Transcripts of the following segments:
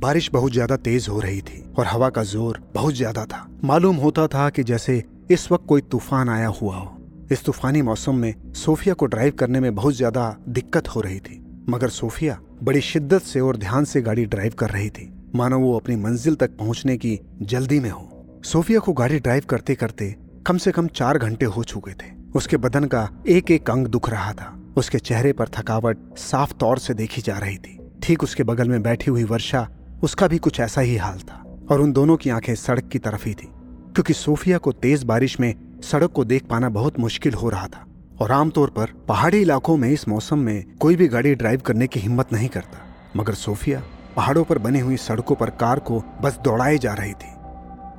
बारिश बहुत ज़्यादा तेज हो रही थी और हवा का ज़ोर बहुत ज़्यादा था। मालूम होता था कि जैसे इस वक्त कोई तूफ़ान आया हुआ हो। इस तूफानी मौसम में सोफिया को ड्राइव करने में बहुत ज़्यादा दिक्कत हो रही थी, मगर सोफिया बड़ी शिद्दत से और ध्यान से गाड़ी ड्राइव कर रही थी। मानो वो अपनी मंजिल तक पहुँचने की जल्दी में हो। सोफिया को गाड़ी ड्राइव करते करते कम से कम चार घंटे हो चुके थे। उसके बदन का एक एक अंग दुख रहा था। उसके चेहरे पर थकावट साफ़ तौर से देखी जा रही थी। ठीक उसके बगल में बैठी हुई वर्षा उसका भी कुछ ऐसा ही हाल था और उन दोनों की आँखें सड़क की तरफ़ ही थी, क्योंकि सोफिया को तेज बारिश में सड़क को देख पाना बहुत मुश्किल हो रहा था और आमतौर पर पहाड़ी इलाकों में इस मौसम में कोई भी गाड़ी ड्राइव करने की हिम्मत नहीं करता, मगर सोफिया पहाड़ों पर बनी हुई सड़कों पर कार को बस दौड़ाई जा रही थी।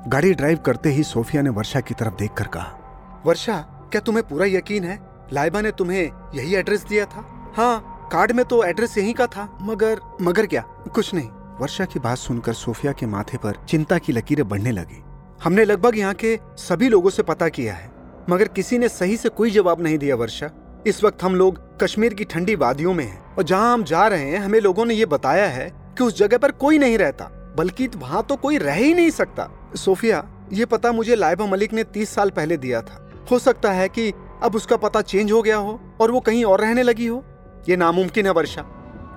गाड़ी ड्राइव करते ही सोफिया ने वर्षा की तरफ़ देखकर कहा, वर्षा, क्या तुम्हें पूरा यकीन है? लाइबा ने तुम्हें यही एड्रेस दिया था? हाँ कार्ड में तो एड्रेस यही का था, मगर मगर क्या? कुछ नहीं। वर्षा की बात सुनकर सोफिया के माथे पर चिंता की लकीरें बढ़ने लगी। हमने लगभग यहाँ के सभी लोगों से पता किया है, मगर किसी ने सही से कोई जवाब नहीं दिया वर्षा। इस वक्त हम लोग कश्मीर की ठंडी वादियों में हैं, और जहाँ हम जा रहे हैं, हमें लोगों ने ये बताया है कि उस जगह पर कोई नहीं रहता, बल्कि वहाँ तो कोई रह ही नहीं सकता। सोफिया, ये पता मुझे लाइबा मलिक ने तीस साल पहले दिया था। हो सकता है कि अब उसका पता चेंज हो गया हो, और वो कहीं और रहने लगी हो। ये नामुमकिन है वर्षा।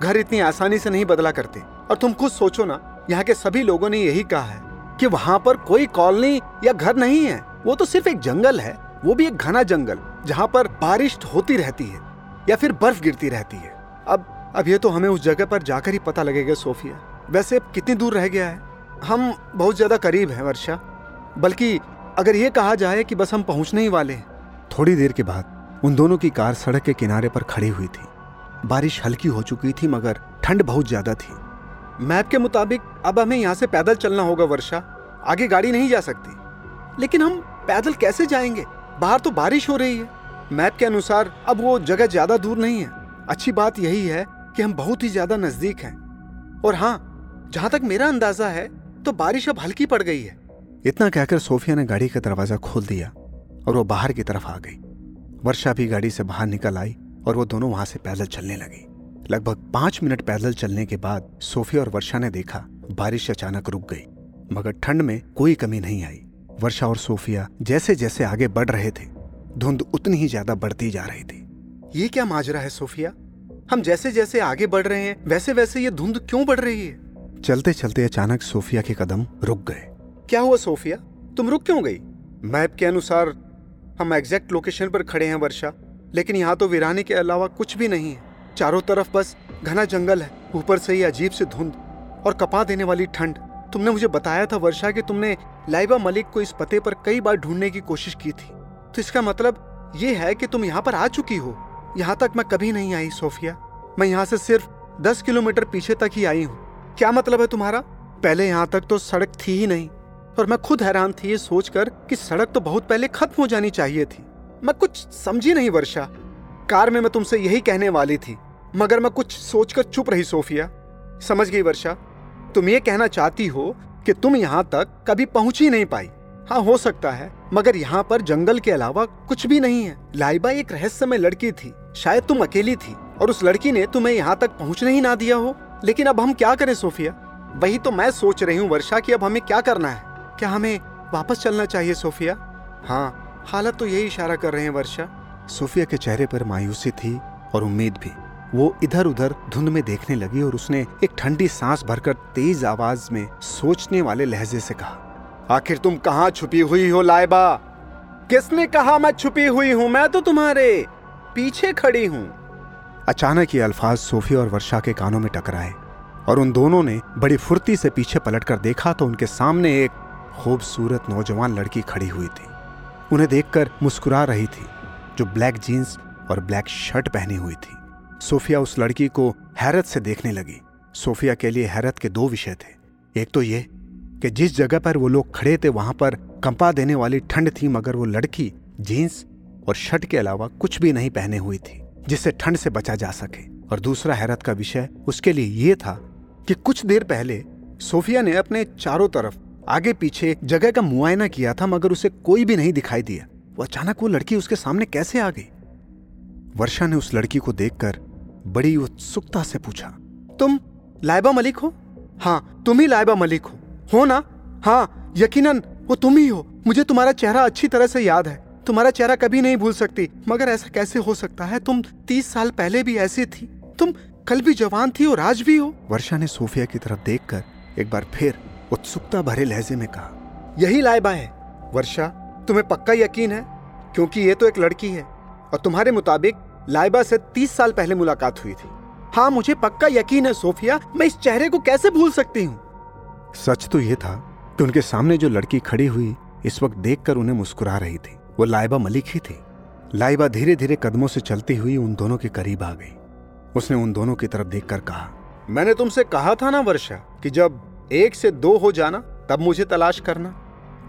घर इतनी आसानी से नहीं बदला करते। और तुम खुद सोचो ना, यहाँ के सभी लोगों ने यही कहा है कि वहाँ पर कोई कॉलोनी या घर नहीं है। वो तो सिर्फ़ एक जंगल है, वो भी एक घना जंगल, जहाँ पर बारिश होती रहती है या फिर बर्फ़ गिरती रहती है। अब अब ये तो हमें उस जगह पर जाकर ही पता लगेगा, सोफिया। वैसे कितनी दूर रह गया है? हम बहुत ज़्यादा करीब हैं, वर्षा। बल्कि अगर ये कहा जाए कि बस हम पहुँचने ही वाले हैं। थोड़ी देर के बाद उन दोनों की कार सड़क के किनारे पर खड़ी हुई थी। बारिश हल्की हो चुकी थी, मगर ठंड बहुत ज़्यादा थी। मैप के मुताबिक, अब हमें यहाँ से पैदल चलना होगा, वर्षा। आगे गाड़ी नहीं जा सकती। लेकिन हम पैदल कैसे जाएँगे? बाहर तो बारिश हो रही है। मैप के अनुसार, अब वो जगह ज़्यादा दूर नहीं है। अच्छी बात यही है कि हम बहुत ही ज़्यादा नज़दीक हैं। और हाँ जहाँ तक मेरा अंदाज़ा है तो बारिश अब हल्की पड़ गई है। इतना कहकर सोफिया ने गाड़ी का दरवाज़ा खोल दिया और वो बाहर की तरफ़ आ गई। वर्षा भी गाड़ी से बाहर निकल आई। और वो दोनों वहाँ से पैदल चलने लगी। लगभग पाँच मिनट पैदल चलने के बाद सोफिया और वर्षा ने देखा, बारिश अचानक रुक गई, मगर ठंड में कोई कमी नहीं आई। वर्षा और सोफिया जैसे जैसे आगे बढ़ रहे थे, धुंध उतनी ही ज़्यादा बढ़ती जा रही थी। ये क्या माजरा है सोफिया? हम जैसे जैसे आगे बढ़ रहे हैं वैसे वैसे ये धुंध क्यों बढ़ रही है? चलते चलते अचानक सोफिया के कदम रुक गए। क्या हुआ सोफिया? तुम रुक क्यों गई? मैप के अनुसार हम एग्जैक्ट लोकेशन पर खड़े हैं, वर्षा। लेकिन यहाँ तो वीरानी के अलावा कुछ भी नहीं है। चारों तरफ़ बस घना जंगल है, ऊपर से ही अजीब से धुंध और कपा देने वाली ठंड। तुमने मुझे बताया था वर्षा कि तुमने लाइबा मलिक को इस पते पर कई बार ढूँढने की कोशिश की थी। तो इसका मतलब ये है कि तुम यहाँ पर आ चुकी हो। यहाँ तक मैं कभी नहीं आई, सोफिया। मैं यहाँ से सिर्फ़ दस किलोमीटर पीछे तक ही आई हूँ। क्या मतलब है तुम्हारा? पहले यहाँ तक तो सड़क थी ही नहीं। और मैं खुद हैरान थी ये सोचकर कि सड़क तो बहुत पहले खत्म हो जानी चाहिए थी। मैं कुछ समझी नहीं वर्षा। कार में मैं तुमसे यही कहने वाली थी, मगर मैं कुछ सोचकर चुप रही सोफिया। समझ गई वर्षा, तुम ये कहना चाहती हो कि तुम यहाँ तक कभी पहुँच ही नहीं पाई। हाँ हो सकता है, मगर यहाँ पर जंगल के अलावा कुछ भी नहीं है। लाइबा एक रहस्यमय लड़की थी, शायद तुम अकेली थी, और उस लड़की ने तुम्हें यहाँ तक पहुँचने ही ना दिया हो। लेकिन अब हम क्या करें सोफिया? वही तो मैं सोच रही हूँ वर्षा की अब हमें क्या करना है? क्या हमें वापस चलना चाहिए सोफिया? हाँ हालत तो यही इशारा कर रहे हैं वर्षा। सोफिया के चेहरे पर मायूसी थी और उम्मीद भी। वो इधर उधर धुंध में देखने लगी और उसने एक ठंडी सांस भरकर तेज आवाज़ में सोचने वाले लहजे से कहा आखिर तुम कहाँ छुपी हुई हो लाइबा किसने कहा मैं छुपी हुई हूँ? मैं तो तुम्हारे पीछे खड़ी हूँ। अचानक ये अल्फाज सोफिया और वर्षा के कानों में टकराए और उन दोनों ने बड़ी फुर्ती से पीछे पलटकर देखा तो उनके सामने एक खूबसूरत नौजवान लड़की खड़ी हुई थी। उन्हें देखकर मुस्कुरा रही थी, जो ब्लैक जीन्स और ब्लैक शर्ट पहनी हुई थी। सोफिया उस लड़की को हैरत से देखने लगी। सोफिया के लिए हैरत के दो विषय थे। एक तो ये कि जिस जगह पर वो लोग खड़े थे, वहाँ पर कंपा देने वाली ठंड थी, मगर वो लड़की जीन्स और शर्ट के अलावा कुछ भी नहीं पहने हुई थी, जिससे ठंड से बचा जा सके। और दूसरा हैरत का विषय उसके लिए ये था कि कुछ देर पहले सोफिया ने अपने चारों तरफ़ आगे पीछे जगह का मुआयना किया था, मगर उसे कोई भी नहीं दिखाई दिया। वो अचानक वो लड़की उसके सामने कैसे आ गई? वर्षा ने उस लड़की को देखकर बड़ी उत्सुकता से पूछा, तुम लाइबा मलिक हो? हाँ तुम ही लाइबा मलिक हो। हो ना? हाँ यकीनन, वो तुम ही हो। मुझे तुम्हारा चेहरा अच्छी तरह से याद है। तुम्हारा चेहरा कभी नहीं भूल सकती, मगर ऐसा कैसे हो सकता है? तुम तीस साल पहले भी ऐसी थी। तुम कल भी जवान थी और आज भी हो। वर्षा ने सोफिया की तरफ़ देखकर एक बार फिर उत्सुकता भरे लहजे में कहा, यही लाइबा है। वर्षा, तुम्हें पक्का यकीन है? क्योंकि ये तो एक लड़की है और तुम्हारे मुताबिक लाइबा से तीस साल पहले मुलाकात हुई थी। हाँ मुझे पक्का यकीन है, सोफिया, मैं इस चेहरे को कैसे भूल सकती हूँ? सच तो ये था कि उनके सामने जो लड़की खड़ी हुई, इस वक्त देखकर उन्हें मुस्कुरा रही थी। वो लाइबा मलिक ही थी। लाइबा धीरे धीरे कदमों से चलती हुई उन दोनों के करीब आ गई। उसने उन दोनों की तरफ़ देखकर कहा, मैंने तुमसे कहा था ना, वर्षा, कि जब एक से दो हो जाना, तब मुझे तलाश करना।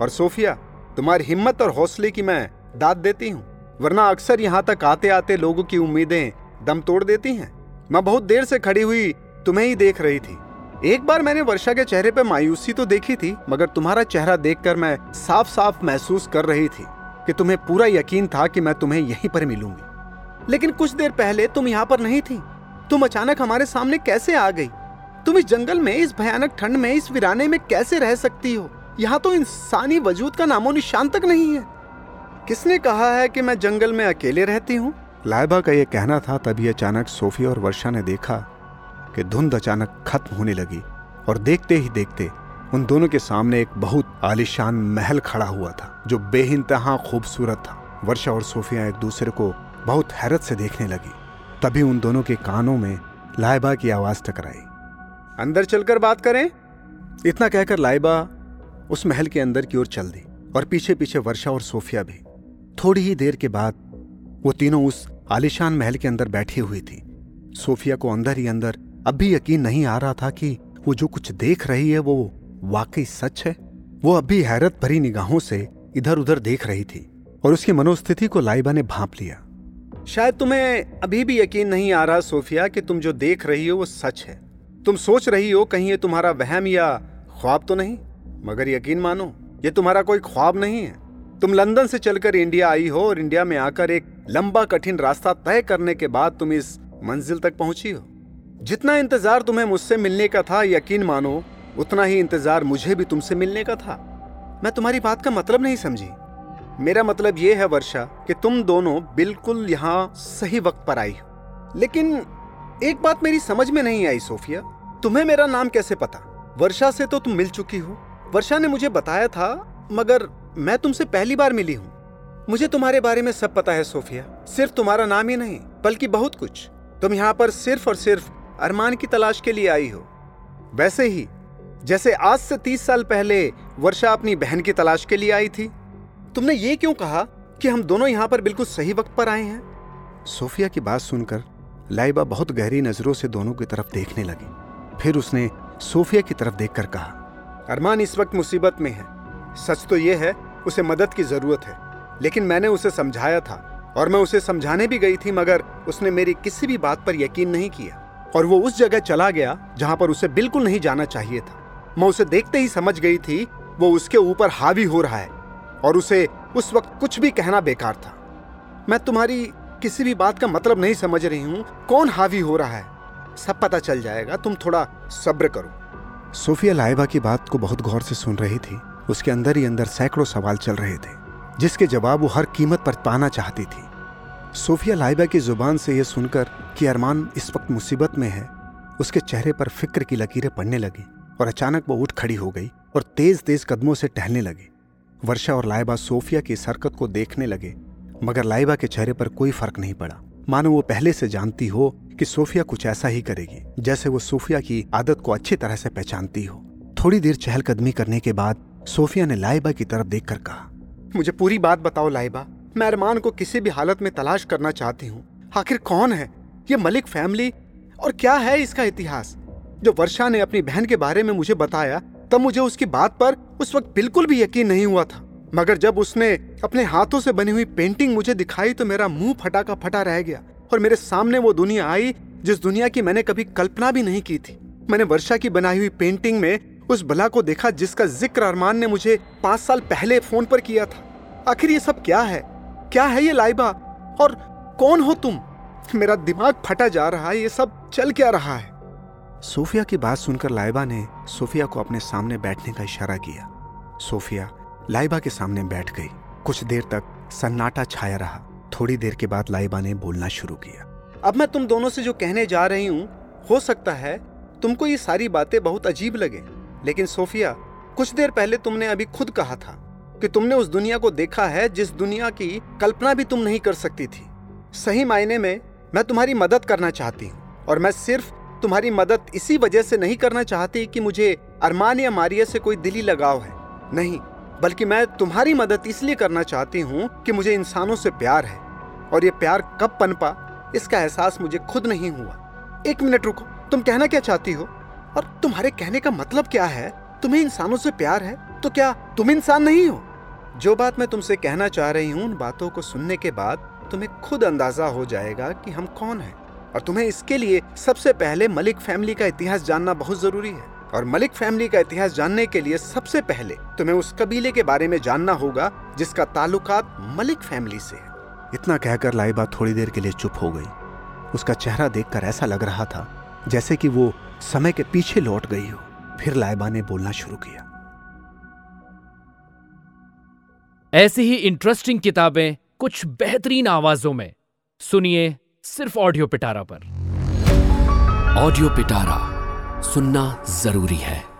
और सोफिया, तुम्हारी हिम्मत और हौसले की मैं दाद देती हूँ, वरना अक्सर यहाँ तक आते आते लोगों की उम्मीदें दम तोड़ देती हैं। मैं बहुत देर से खड़ी हुई तुम्हें ही देख रही थी। एक बार मैंने वर्षा के चेहरे पर मायूसी तो देखी थी, मगर तुम्हारा चेहरा देखकर मैं साफ़ साफ़ महसूस कर रही थी कि तुम्हें पूरा यकीन था कि मैं तुम्हें यहीं पर मिलूँगी। लेकिन कुछ देर पहले तुम यहाँ पर नहीं थी। तुम अचानक हमारे सामने कैसे आ गई? तुम इस जंगल में, इस भयानक ठंड में, इस वीराने में कैसे रह सकती हो? यहाँ तो इंसानी वजूद का नामो निशान तक नहीं है। किसने कहा है कि मैं जंगल में अकेले रहती हूँ? लाइबा का यह कहना था, तभी अचानक सोफी और वर्षा ने देखा कि धुंध अचानक खत्म होने लगी और देखते ही देखते उन दोनों के सामने एक बहुत आलिशान महल खड़ा हुआ था, जो बेइंतहा खूबसूरत था। वर्षा और सोफिया एक दूसरे को बहुत हैरत से देखने लगी। तभी उन दोनों के कानों में लाइबा की आवाज़ टकराई। अंदर चलकर बात करें? इतना कहकर लाइबा उस महल के अंदर की ओर चल दी और पीछे पीछे वर्षा और सोफिया भी। थोड़ी ही देर के बाद वो तीनों उस आलिशान महल के अंदर बैठी हुई थी। सोफिया को अंदर ही अंदर अब भी यकीन नहीं आ रहा था कि वो जो कुछ देख रही है वो वाकई सच है। वो अब भी हैरत भरी निगाहों से इधर उधर देख रही थी और उसकी मनोस्थिति को लाइबा ने भांप लिया। शायद तुम्हें अभी भी यकीन नहीं आ रहा, सोफिया, कि तुम जो देख रही हो वो सच है। तुम सोच रही हो कहीं ये तुम्हारा वहम या ख्वाब तो नहीं? मगर यकीन मानो, ये तुम्हारा कोई ख्वाब नहीं है। तुम लंदन से चलकर इंडिया आई हो और इंडिया में आकर एक लंबा कठिन रास्ता तय करने के बाद तुम इस मंजिल तक पहुँची हो। जितना इंतज़ार तुम्हें मुझसे मिलने का था, यकीन मानो, उतना ही इंतज़ार मुझे भी तुमसे मिलने का था। मैं तुम्हारी बात का मतलब नहीं समझी। मेरा मतलब यह है वर्षा, कि तुम दोनों बिल्कुल यहाँ सही वक्त पर आई हो। लेकिन एक बात मेरी समझ में नहीं आई, सोफिया। तुम्हें मेरा नाम कैसे पता? वर्षा से तो तुम मिल चुकी हो। वर्षा ने मुझे बताया था, मगर मैं तुमसे पहली बार मिली हूँ। मुझे तुम्हारे बारे में सब पता है, सोफिया। सिर्फ़ तुम्हारा नाम ही नहीं, बल्कि बहुत कुछ। तुम यहाँ पर सिर्फ़ और सिर्फ़ अरमान की तलाश के लिए आई हो। वैसे ही, जैसे आज से तीस साल पहले वर्षा अपनी बहन की तलाश के लिए आई थी, तुमने ये क्यों कहा कि हम दोनों यहाँ पर बिल्कुल सही वक्त पर आए हैं? सोफिया की बात सुनकर लाइबा बहुत गहरी नज़रों से दोनों की तरफ़ देखने लगी। फिर उसने सोफिया की तरफ़ देखकर कहा, अरमान इस वक्त मुसीबत में है। सच तो यह है, उसे मदद की ज़रूरत है। लेकिन मैंने उसे समझाया था, और मैं उसे समझाने भी गई थी, मगर उसने मेरी किसी भी बात पर यकीन नहीं किया। और वो उस जगह चला गया, जहाँ पर उसे बिल्कुल नहीं जाना चाहिए था। मैं उसे देखते ही समझ गई थी, वो उसके ऊपर हावी हो रहा है, और उसे उस वक्त कुछ भी कहना बेकार था। मैं तुम्हारी किसी भी बात का मतलब नहीं समझ रही हूँ, कौन हावी हो रहा है? सब पता चल जाएगा, तुम थोड़ा सब्र करो। सोफिया लाइबा की बात को बहुत गौर से सुन रही थी। उसके अंदर ही अंदर सैकड़ों सवाल चल रहे थे, जिसके जवाब वो हर कीमत पर पाना चाहती थी। सोफिया लाइबा की ज़ुबान से यह सुनकर कि अरमान इस वक्त मुसीबत में है, उसके चेहरे पर फ़िक्र की लकीरें पड़ने लगी और अचानक वो उठ खड़ी हो गई और तेज तेज कदमों से टहलने लगी। वर्षा और लाइबा सोफिया की इस हरकत को देखने लगे, मगर लाइबा के चेहरे पर कोई फ़र्क नहीं पड़ा। मानो वो पहले से जानती हो कि सोफिया कुछ ऐसा ही करेगी, जैसे वो सोफिया की आदत को अच्छी तरह से पहचानती हो। थोड़ी देर चहलकदमी करने के बाद सोफिया ने लाइबा की तरफ़ देखकर कहा, मुझे पूरी बात बताओ लाइबा, मैं अरमान को किसी भी हालत में तलाश करना चाहती हूँ। आखिर कौन है? ये मलिक फैमिली? और क्या है इसका इतिहास? जो वर्षा ने अपनी बहन के बारे में मुझे बताया, तब मुझे उसकी बात पर उस वक्त बिल्कुल भी यकीन नहीं हुआ था। मगर जब उसने अपने हाथों से बनी हुई पेंटिंग मुझे दिखाई तो मेरा मुँह फटा का फटा रह गया और मेरे सामने वो दुनिया आई, जिस दुनिया की मैंने कभी कल्पना भी नहीं की थी। मैंने वर्षा की बनाई हुई पेंटिंग में उस बला को देखा, जिसका ज़िक्र अरमान ने मुझे पाँच साल पहले फ़ोन पर किया था। आखिर ये सब क्या है? क्या है ये लाइबा? और कौन हो तुम? मेरा दिमाग फटा जा रहा है, ये सब चल क्या रहा है? सोफिया की बात सुनकर लाइबा ने सोफिया को अपने सामने बैठने का इशारा किया। सोफिया लाइबा के सामने बैठ गई। कुछ देर तक सन्नाटा छाया रहा। थोड़ी देर के बाद लाइबा ने बोलना शुरू किया। अब मैं तुम दोनों से जो कहने जा रही हूँ, हो सकता है तुमको ये सारी बातें बहुत अजीब लगे। लेकिन सोफिया, कुछ देर पहले तुमने अभी खुद कहा था कि तुमने उस दुनिया को देखा है जिस दुनिया की कल्पना भी तुम नहीं कर सकती थी। सही मायने में मैं तुम्हारी मदद करना चाहती हूँ और मैं सिर्फ़ तुम्हारी मदद इसी वजह से नहीं करना चाहती कि मुझे अरमान या मारिया से कोई दिली लगाव है। नहीं बल्कि मैं तुम्हारी मदद इसलिए करना चाहती हूँ कि मुझे इंसानों से प्यार है। और ये प्यार कब पनपा, इसका एहसास मुझे खुद नहीं हुआ। एक मिनट रुको, तुम कहना क्या चाहती हो? और तुम्हारे कहने का मतलब क्या है? तुम्हें इंसानों से प्यार है? तो क्या तुम इंसान नहीं हो? जो बात मैं तुमसे कहना चाह रही हूँ, उन बातों को सुनने के बाद तुम्हें खुद अंदाज़ा हो जाएगा कि हम कौन हैं। और तुम्हें इसके लिए सबसे पहले मलिक फैमिली का इतिहास जानना बहुत ज़रूरी है। और मलिक फैमिली का इतिहास जानने के लिए सबसे पहले तुम्हें उस कबीले के बारे में जानना होगा जिसका ताल्लुकात मलिक फैमिली से है। इतना कहकर लाइबा थोड़ी देर के लिए चुप हो गई। उसका चेहरा देखकर ऐसा लग रहा था जैसे कि वो समय के पीछे लौट गई हो। फिर लाइबा ने बोलना शुरू किया। ऐसी ही इंटरेस्टिंग किताबें कुछ बेहतरीन आवाजों में। सुनिए सिर्फ़ ऑडियो पिटारा पर। ऑडियो पिटारा सुनना ज़रूरी है।